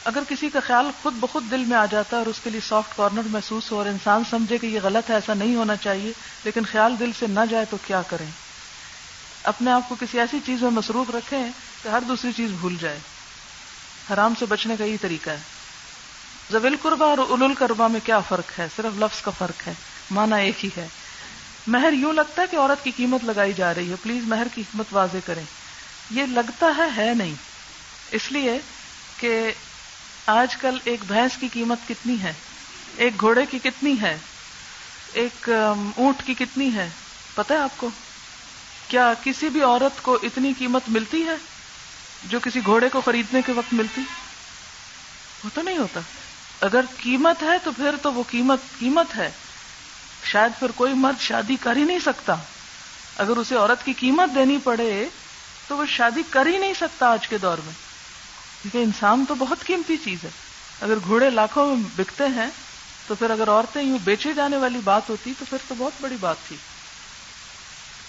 اگر کسی کا خیال خود بخود دل میں آ جاتا ہے اور اس کے لیے سافٹ کارنر محسوس ہو اور انسان سمجھے کہ یہ غلط ہے، ایسا نہیں ہونا چاہیے، لیکن خیال دل سے نہ جائے تو کیا کریں؟ اپنے آپ کو کسی ایسی چیز میں مصروف رکھیں کہ ہر دوسری چیز بھول جائے۔ حرام سے بچنے کا یہ طریقہ ہے۔ زویل قربا اور اول القربا میں کیا فرق ہے؟ صرف لفظ کا فرق ہے مانا ایک ہی ہے۔ مہر یوں لگتا ہے کہ عورت کی قیمت لگائی جا رہی ہے۔ پلیز مہر کی قیمت واضح کریں۔ یہ لگتا ہے ہے نہیں۔ اس لیے کہ آج کل ایک بھینس کی قیمت کتنی ہے؟ ایک گھوڑے کی کتنی ہے؟ ایک اونٹ کی کتنی ہے؟ پتہ ہے آپ کو؟ کیا کسی بھی عورت کو اتنی قیمت ملتی ہے جو کسی گھوڑے کو خریدنے کے وقت ملتی؟ وہ تو نہیں ہوتا۔ اگر قیمت ہے تو پھر تو وہ قیمت قیمت ہے۔ شاید پھر کوئی مرد شادی کر ہی نہیں سکتا۔ اگر اسے عورت کی قیمت دینی پڑے تو وہ شادی کر ہی نہیں سکتا آج کے دور میں۔ کیونکہ انسان تو بہت قیمتی چیز ہے۔ اگر گھوڑے لاکھوں میں بکتے ہیں تو پھر اگر عورتیں یوں بیچے جانے والی بات ہوتی تو پھر تو بہت بڑی بات تھی۔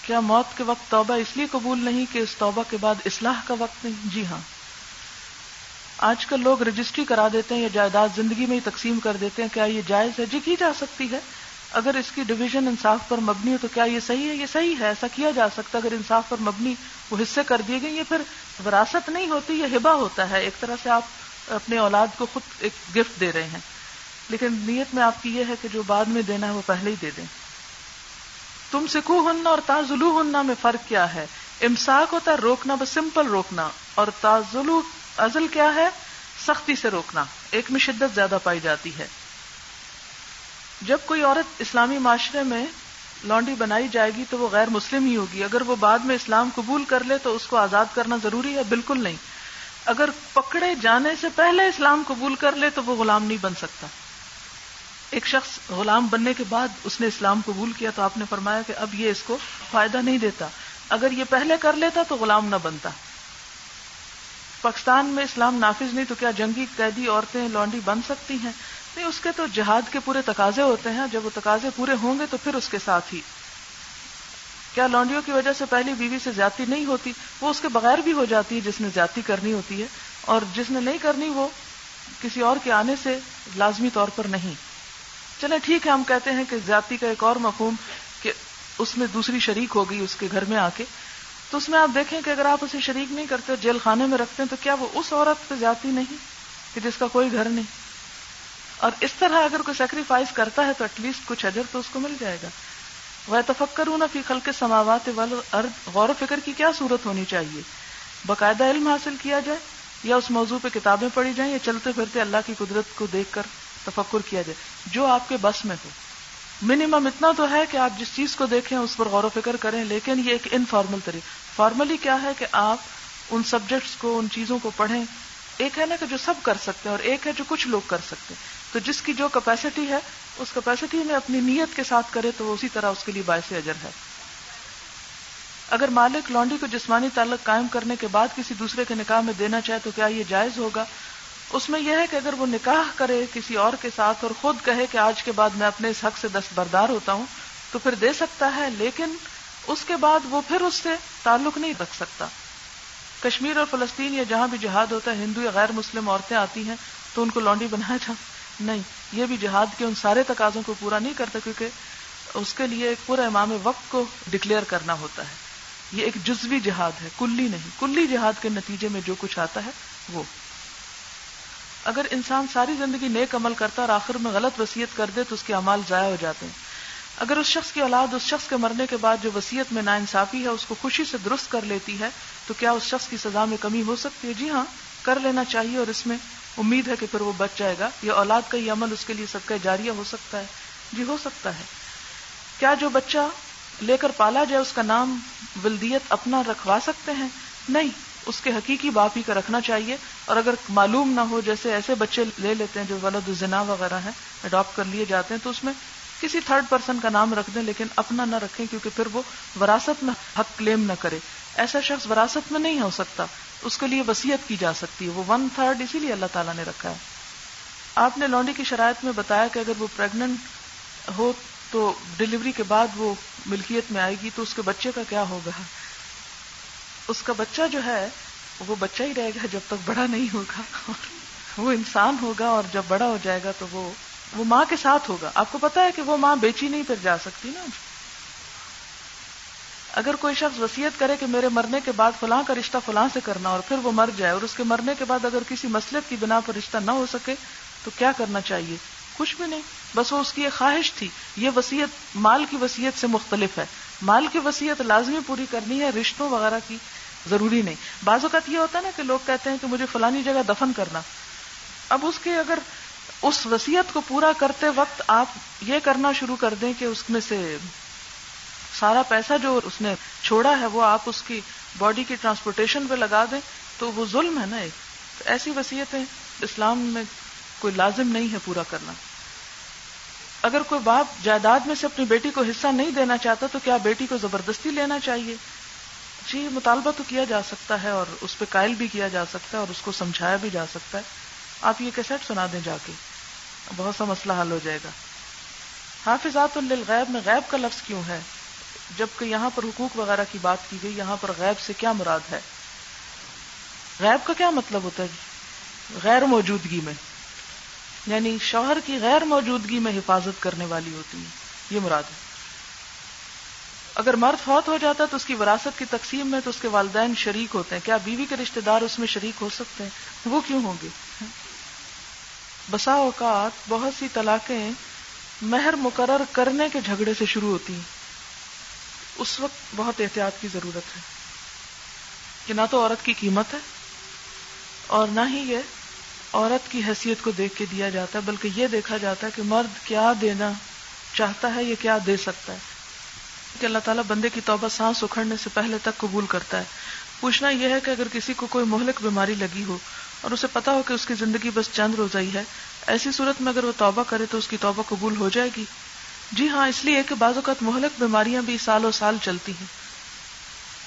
کیا موت کے وقت توبہ اس لیے قبول نہیں کہ اس توبہ کے بعد اصلاح کا وقت نہیں؟ جی ہاں۔ آج کل لوگ رجسٹری کرا دیتے ہیں یا جائیداد زندگی میں ہی تقسیم کر دیتے ہیں، کیا یہ جائز ہے؟ جی کی جا سکتی ہے۔ اگر اس کی ڈویژن انصاف پر مبنی ہو تو کیا یہ صحیح ہے؟ یہ صحیح ہے، ایسا کیا جا سکتا اگر انصاف پر مبنی وہ حصے کر دیے گئے، یہ پھر وراثت نہیں ہوتی، یہ ہبا ہوتا ہے۔ ایک طرح سے آپ اپنے اولاد کو خود ایک گفٹ دے رہے ہیں۔ لیکن نیت میں آپ کی یہ ہے کہ جو بعد میں دینا ہے وہ پہلے ہی دے دیں۔ تم سکھو ہننا اور تازلو ہننا میں فرق کیا ہے؟ امساک ہوتا ہے روکنا، بس سمپل روکنا۔ اور تازلو ازل کیا ہے؟ سختی سے روکنا۔ ایک میں شدت زیادہ پائی جاتی ہے۔ جب کوئی عورت اسلامی معاشرے میں لانڈی بنائی جائے گی تو وہ غیر مسلم ہی ہوگی۔ اگر وہ بعد میں اسلام قبول کر لے تو اس کو آزاد کرنا ضروری ہے؟ بالکل نہیں۔ اگر پکڑے جانے سے پہلے اسلام قبول کر لے تو وہ غلام نہیں بن سکتا۔ ایک شخص غلام بننے کے بعد اس نے اسلام قبول کیا تو آپ نے فرمایا کہ اب یہ اس کو فائدہ نہیں دیتا۔ اگر یہ پہلے کر لیتا تو غلام نہ بنتا۔ پاکستان میں اسلام نافذ نہیں تو کیا جنگی قیدی عورتیں لانڈی بن سکتی ہیں؟ نہیں، اس کے تو جہاد کے پورے تقاضے ہوتے ہیں۔ جب وہ تقاضے پورے ہوں گے تو پھر اس کے ساتھ ہی۔ کیا لانڈیوں کی وجہ سے پہلی بیوی سے زیادتی نہیں ہوتی؟ وہ اس کے بغیر بھی ہو جاتی ہے جس نے زیادتی کرنی ہوتی ہے۔ اور جس نے نہیں کرنی وہ کسی اور کے آنے سے لازمی طور پر نہیں۔ چلے ٹھیک ہے، ہم کہتے ہیں کہ زیادتی کا ایک اور مفہوم کہ اس میں دوسری شریک ہو گئی، اس کے گھر میں آ کے۔ تو اس میں آپ دیکھیں کہ اگر آپ اسے شریک نہیں کرتے جیل خانے میں رکھتے ہیں، تو کیا وہ اس عورت پہ زیادتی نہیں کہ جس کا کوئی گھر نہیں؟ اور اس طرح اگر کوئی سیکریفائس کرتا ہے، تو ایٹ لیسٹ کچھ اجر تو اس کو مل جائے گا۔ وہ تفکر ہوں فی خل کے سماوات غور و فکر کی کیا صورت ہونی چاہیے؟ باقاعدہ علم حاصل کیا جائے یا اس موضوع پہ کتابیں پڑھی جائیں یا چلتے پھرتے اللہ کی قدرت کو دیکھ کر؟ تفکر کیا جائے، جو آپ کے بس میں ہو۔ منیمم اتنا تو ہے کہ آپ جس چیز کو دیکھیں، اس پر غور و فکر کریں، لیکن یہ ایک انفارمل طریقہ۔ فارملی کیا ہے کہ آپ ان سبجیکٹس کو، ان چیزوں کو پڑھیں۔ ایک ہے نا کہ جو سب کر سکتے ہیں، اور ایک ہے جو کچھ لوگ کر سکتے ہیں۔ تو جس کی جو کیپیسٹی ہے، اس کیپیسٹی میں اپنی نیت کے ساتھ کرے، تو وہ اسی طرح اس کے لیے باعث اجر ہے۔ اگر مالک لانڈی کو جسمانی تعلق قائم کرنے کے بعد کسی دوسرے کے نکاح میں دینا چاہے، تو کیا یہ جائز ہوگا؟ اس میں یہ ہے کہ اگر وہ نکاح کرے کسی اور کے ساتھ اور خود کہے کہ آج کے بعد میں اپنے اس حق سے دستبردار ہوتا ہوں، تو پھر دے سکتا ہے، لیکن اس کے بعد وہ پھر اس سے تعلق نہیں رکھ سکتا۔ کشمیر اور فلسطین یا جہاں بھی جہاد ہوتا ہے، ہندو یا غیر مسلم عورتیں آتی ہیں، تو ان کو لانڈی بنایا جا نہیں، یہ بھی جہاد کے ان سارے تقاضوں کو پورا نہیں کرتا، کیونکہ اس کے لیے ایک پورا امام وقت کو ڈکلیئر کرنا ہوتا ہے۔ یہ ایک جزوی جہاد ہے، کلی نہیں، کلی جہاد کے نتیجے میں جو کچھ آتا ہے، وہ۔ اگر انسان ساری زندگی نیک عمل کرتا اور آخر میں غلط وسیعت کر دے تو اس کے امال ضائع ہو جاتے ہیں۔ اگر اس شخص کی اولاد اس شخص کے مرنے کے بعد جو وسیعت میں نا انصافی ہے، اس کو خوشی سے درست کر لیتی ہے، تو کیا اس شخص کی سزا میں کمی ہو سکتی ہے؟ جی ہاں کر لینا چاہیے اور اس میں امید ہے کہ پھر وہ بچ جائے گا۔ یا اولاد کا یہ عمل اس کے لیے سب کا جاریہ ہو سکتا ہے۔ جی ہو سکتا ہے۔ کیا جو بچہ لے کر پالا جائے، اس کا نام ولدیت اپنا رکھوا سکتے ہیں؟ نہیں۔ اس کے حقیقی باپ ہی کا رکھنا چاہیے اور اگر معلوم نہ ہو جیسے ایسے بچے لے لیتے ہیں جو ولد الزنا وغیرہ ہیں اڈاپٹ کر لیے جاتے ہیں، تو اس میں کسی تھرڈ پرسن کا نام رکھ دیں، لیکن اپنا نہ رکھیں، کیونکہ پھر وہ وراثت میں حق کلیم نہ کرے۔ ایسا شخص وراثت میں نہیں ہو سکتا۔ اس کے لیے وسیعت کی جا سکتی ہے۔ وہ ون تھرڈ اسی لیے اللہ تعالیٰ نے رکھا ہے۔ آپ نے لانڈی کی شرائط میں بتایا کہ اگر وہ پریگنٹ ہو تو ڈلیوری کے بعد وہ ملکیت میں آئے گی، تو اس کے بچے کا کیا ہوگا؟ اس کا بچہ جو ہے، وہ بچہ ہی رہے گا جب تک بڑا نہیں ہوگا، وہ انسان ہوگا اور جب بڑا ہو جائے گا تو وہ وہ ماں کے ساتھ ہوگا۔ آپ کو پتا ہے کہ وہ ماں بیچی نہیں پھر جا سکتی نا۔ اگر کوئی شخص وسیعت کرے کہ میرے مرنے کے بعد فلاں کا رشتہ فلاں سے کرنا اور پھر وہ مر جائے اور اس کے مرنے کے بعد اگر کسی مسلط کی بنا پر رشتہ نہ ہو سکے، تو کیا کرنا چاہیے؟ کچھ بھی نہیں، بس وہ اس کی ایک خواہش تھی۔ یہ وسیعت مال کی وسیعت سے مختلف ہے۔ مال کی وسیعت لازمی پوری کرنی ہے، رشتوں وغیرہ کی ضروری نہیں۔ بعض اوقات یہ ہوتا ہے نا کہ لوگ کہتے ہیں کہ مجھے فلانی جگہ دفن کرنا۔ اب اس کے اگر اس وسیعت کو پورا کرتے وقت آپ یہ کرنا شروع کر دیں کہ اس میں سے سارا پیسہ جو اس نے چھوڑا ہے، وہ آپ اس کی باڈی کی ٹرانسپورٹیشن پہ لگا دیں، تو وہ ظلم ہے نا ایک۔ ایسی وصیتیں اسلام میں کوئی لازم نہیں ہے پورا کرنا۔ اگر کوئی باپ جائیداد میں سے اپنی بیٹی کو حصہ نہیں دینا چاہتا تو کیا بیٹی کو زبردستی لینا چاہیے؟ جی مطالبہ تو کیا جا سکتا ہے اور اس پہ قائل بھی کیا جا سکتا ہے اور اس کو سمجھایا بھی جا سکتا ہے۔ آپ یہ کیسٹ سنا دیں جا کے۔ بہت سا مسئلہ حل ہو جائے گا۔ حافظات للغیب میں غیب کا لفظ کیوں ہے؟ جبکہ یہاں پر حقوق وغیرہ کی بات کی گئی، یہاں پر غیب سے کیا مراد ہے؟ غیب کا کیا مطلب ہوتا ہے؟ غیر موجودگی میں۔ یعنی شوہر کی غیر موجودگی میں حفاظت کرنے والی ہوتی ہے یہ مراد ہے۔ اگر مرد فوت ہو جاتا ہے تو اس کی وراثت کی تقسیم میں تو اس کے والدین شریک ہوتے ہیں۔ کیا بیوی کے رشتہ دار اس میں شریک ہو سکتے ہیں؟ وہ کیوں ہوں گے؟ بسا اوقات بہت سی طلاقیں مہر مقرر کرنے کے جھگڑے سے شروع ہوتی ہیں۔ اس وقت بہت احتیاط کی ضرورت ہے۔ کہ نہ تو عورت کی قیمت ہے اور نہ ہی یہ عورت کی حیثیت کو دیکھ کے دیا جاتا ہے، بلکہ یہ دیکھا جاتا ہے کہ مرد کیا دینا چاہتا ہے یا کیا دے سکتا ہے۔ کہ اللہ تعالیٰ بندے کی توبہ سانس اکھڑنے سے پہلے تک قبول کرتا ہے۔ پوچھنا یہ ہے کہ اگر کسی کو کوئی مہلک بیماری لگی ہو اور اسے پتا ہو کہ اس کی زندگی بس چند روزائی ہے، ایسی صورت میں اگر وہ توبہ کرے تو اس کی توبہ قبول ہو جائے گی۔ جی ہاں اس لیے کہ بعض اوقات مہلک بیماریاں بھی سالوں سال چلتی ہیں۔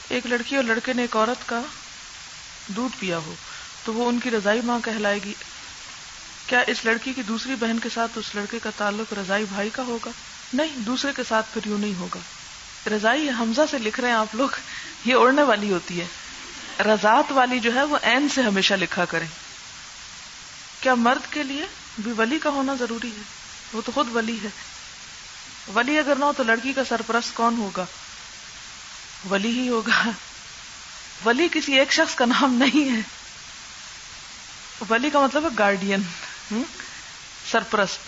ایک لڑکی اور لڑکے نے ایک عورت کا دودھ پیا ہو۔ تو وہ ان کی رضائی ماں کہلائے گی۔ کیا اس لڑکی کی دوسری بہن کے ساتھ اس لڑکے کا تعلق رضائی بھائی کا ہوگا؟ نہیں، دوسرے کے ساتھ پھر یوں نہیں ہوگا۔ رضائی حمزہ سے لکھ رہے ہیں آپ لوگ۔ یہ اڑنے والی ہوتی ہے۔ رضات والی جو ہے وہ این سے ہمیشہ لکھا کریں۔ کیا مرد کے لیے بھی ولی کا ہونا ضروری ہے؟ وہ تو خود ولی ہے۔ ولی اگر نہ ہو تو لڑکی کا سرپرست کون ہوگا؟ ولی ہی ہوگا۔ ولی کسی ایک شخص کا نام نہیں ہے۔ ولی کا مطلب ہے گارڈین سرپرست۔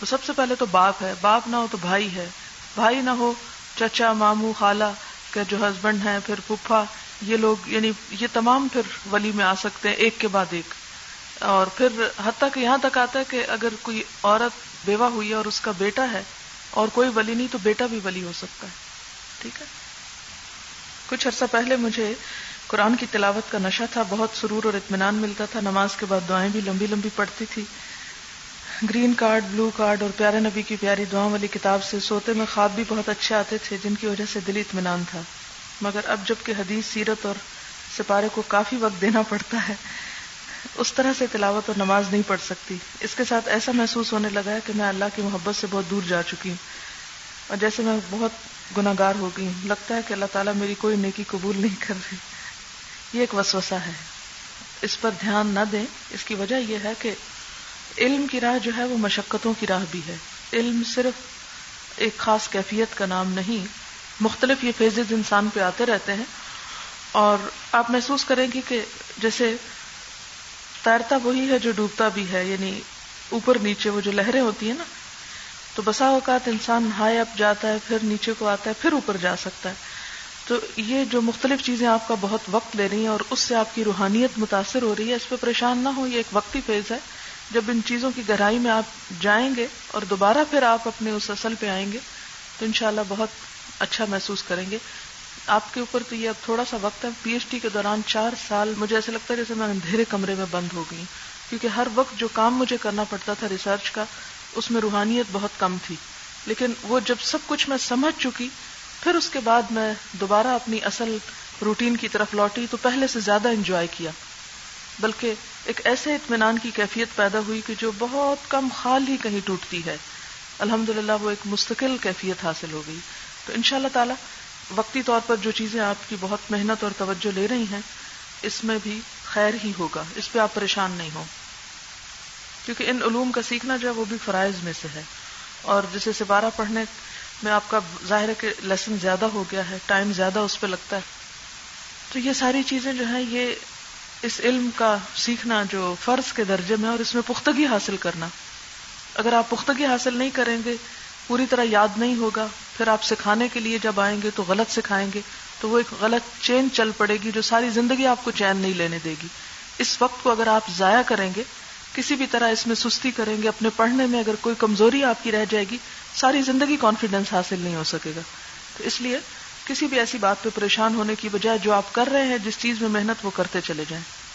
تو سب سے پہلے تو باپ ہے۔ باپ نہ ہو تو بھائی ہے۔ بھائی نہ ہو، چچا مامو خالہ کے جو ہسبینڈ ہیں، پھر پھپھا یہ لوگ یعنی یہ تمام پھر ولی میں آ سکتے ہیں، ایک کے بعد ایک۔ اور پھر حتیٰ کہ یہاں تک آتا ہے کہ اگر کوئی عورت بیوہ ہوئی ہے اور اس کا بیٹا ہے، اور کوئی ولی نہیں، تو بیٹا بھی ولی ہو سکتا ہے۔ ٹھیک ہے؟ کچھ عرصہ پہلے مجھے قرآن کی تلاوت کا نشہ تھا، بہت سرور اور اطمینان ملتا تھا۔ نماز کے بعد دعائیں بھی لمبی لمبی پڑتی تھی۔ گرین کارڈ، بلو کارڈ اور پیارے نبی کی پیاری دعاؤں والی کتاب سے سوتے میں خواب بھی بہت اچھے آتے تھے، جن کی وجہ سے دلی اطمینان تھا۔ مگر اب جبکہ حدیث، سیرت اور سپارے کو کافی وقت دینا پڑتا ہے، اس طرح سے تلاوت اور نماز نہیں پڑھ سکتی۔ اس کے ساتھ ایسا محسوس ہونے لگا ہے کہ میں اللہ کی محبت سے بہت دور جا چکی ہوں۔ اور جیسے میں بہت گناگار ہو گئی ہوں، لگتا ہے کہ اللہ تعالیٰ میری کوئی نیکی قبول نہیں کر رہی۔ یہ ایک وسوسہ ہے۔ اس پر دھیان نہ دیں۔ اس کی وجہ یہ ہے کہ علم کی راہ جو ہے وہ مشقتوں کی راہ بھی ہے۔ علم صرف ایک خاص کیفیت کا نام نہیں، مختلف یہ فیزز انسان پہ آتے رہتے ہیں۔ اور آپ محسوس کریں گے کہ جیسے تیرتا وہی ہے جو ڈوبتا بھی ہے یعنی اوپر نیچے وہ جو لہریں ہوتی ہیں نا، تو بسا اوقات انسان ہائی اپ جاتا ہے، پھر نیچے کو آتا ہے، پھر اوپر جا سکتا ہے۔ تو یہ جو مختلف چیزیں آپ کا بہت وقت لے رہی ہیں اور اس سے آپ کی روحانیت متاثر ہو رہی ہے، اس پہ پریشان نہ ہو، یہ ایک وقتی فیز ہے۔ جب ان چیزوں کی گہرائی میں آپ جائیں گے اور دوبارہ پھر آپ اپنے اس اصل پہ آئیں گے، تو انشاءاللہ بہت اچھا محسوس کریں گے۔ آپ کے اوپر تو یہ اب تھوڑا سا وقت ہے۔ پی ایچ ڈی کے دوران چار سال، مجھے ایسا لگتا ہے جیسے میں اندھیرے کمرے میں بند ہو گئی کیونکہ ہر وقت جو کام مجھے کرنا پڑتا تھا ریسرچ کا، اس میں روحانیت بہت کم تھی۔ لیکن وہ جب سب کچھ میں سمجھ چکی پھر اس کے بعد میں دوبارہ اپنی اصل روٹین کی طرف لوٹی تو پہلے سے زیادہ انجوائے کیا۔ بلکہ ایک ایسے اطمینان کی کیفیت پیدا ہوئی کہ جو بہت کم خال ہی کہیں ٹوٹتی ہے۔ الحمد وہ ایک مستقل کیفیت حاصل ہو گئی۔ تو ان شاء اللہ تعالی وقتی طور پر جو چیزیں آپ کی بہت محنت اور توجہ لے رہی ہیں، اس میں بھی خیر ہی ہوگا۔ اس پہ آپ پریشان نہیں ہو کیونکہ ان علوم کا سیکھنا جو ہے وہ بھی فرائض میں سے ہے۔ اور جسے سپارہ پڑھنے میں آپ کا ظاہر ہے کہ لیسن زیادہ ہو گیا ہے ٹائم زیادہ اس پہ لگتا ہے۔ تو یہ ساری چیزیں جو ہیں، یہ اس علم کا سیکھنا جو فرض کے درجے میں اور اس میں پختگی حاصل کرنا۔ اگر آپ پختگی حاصل نہیں کریں گے، پوری طرح یاد نہیں ہوگا۔ پھر آپ سکھانے کے لیے جب آئیں گے تو غلط سکھائیں گے۔ تو وہ ایک غلط چین چل پڑے گی جو ساری زندگی آپ کو چین نہیں لینے دے گی۔ اس وقت کو اگر آپ ضائع کریں گے، کسی بھی طرح اس میں سستی کریں گے، اپنے پڑھنے میں اگر کوئی کمزوری آپ کی رہ جائے گی ساری زندگی کانفیڈینس حاصل نہیں ہو سکے گا۔ تو اس لیے کسی بھی ایسی بات پہ پریشان ہونے کی بجائے جو آپ کر رہے ہیں، جس چیز میں محنت وہ کرتے چلے جائیں۔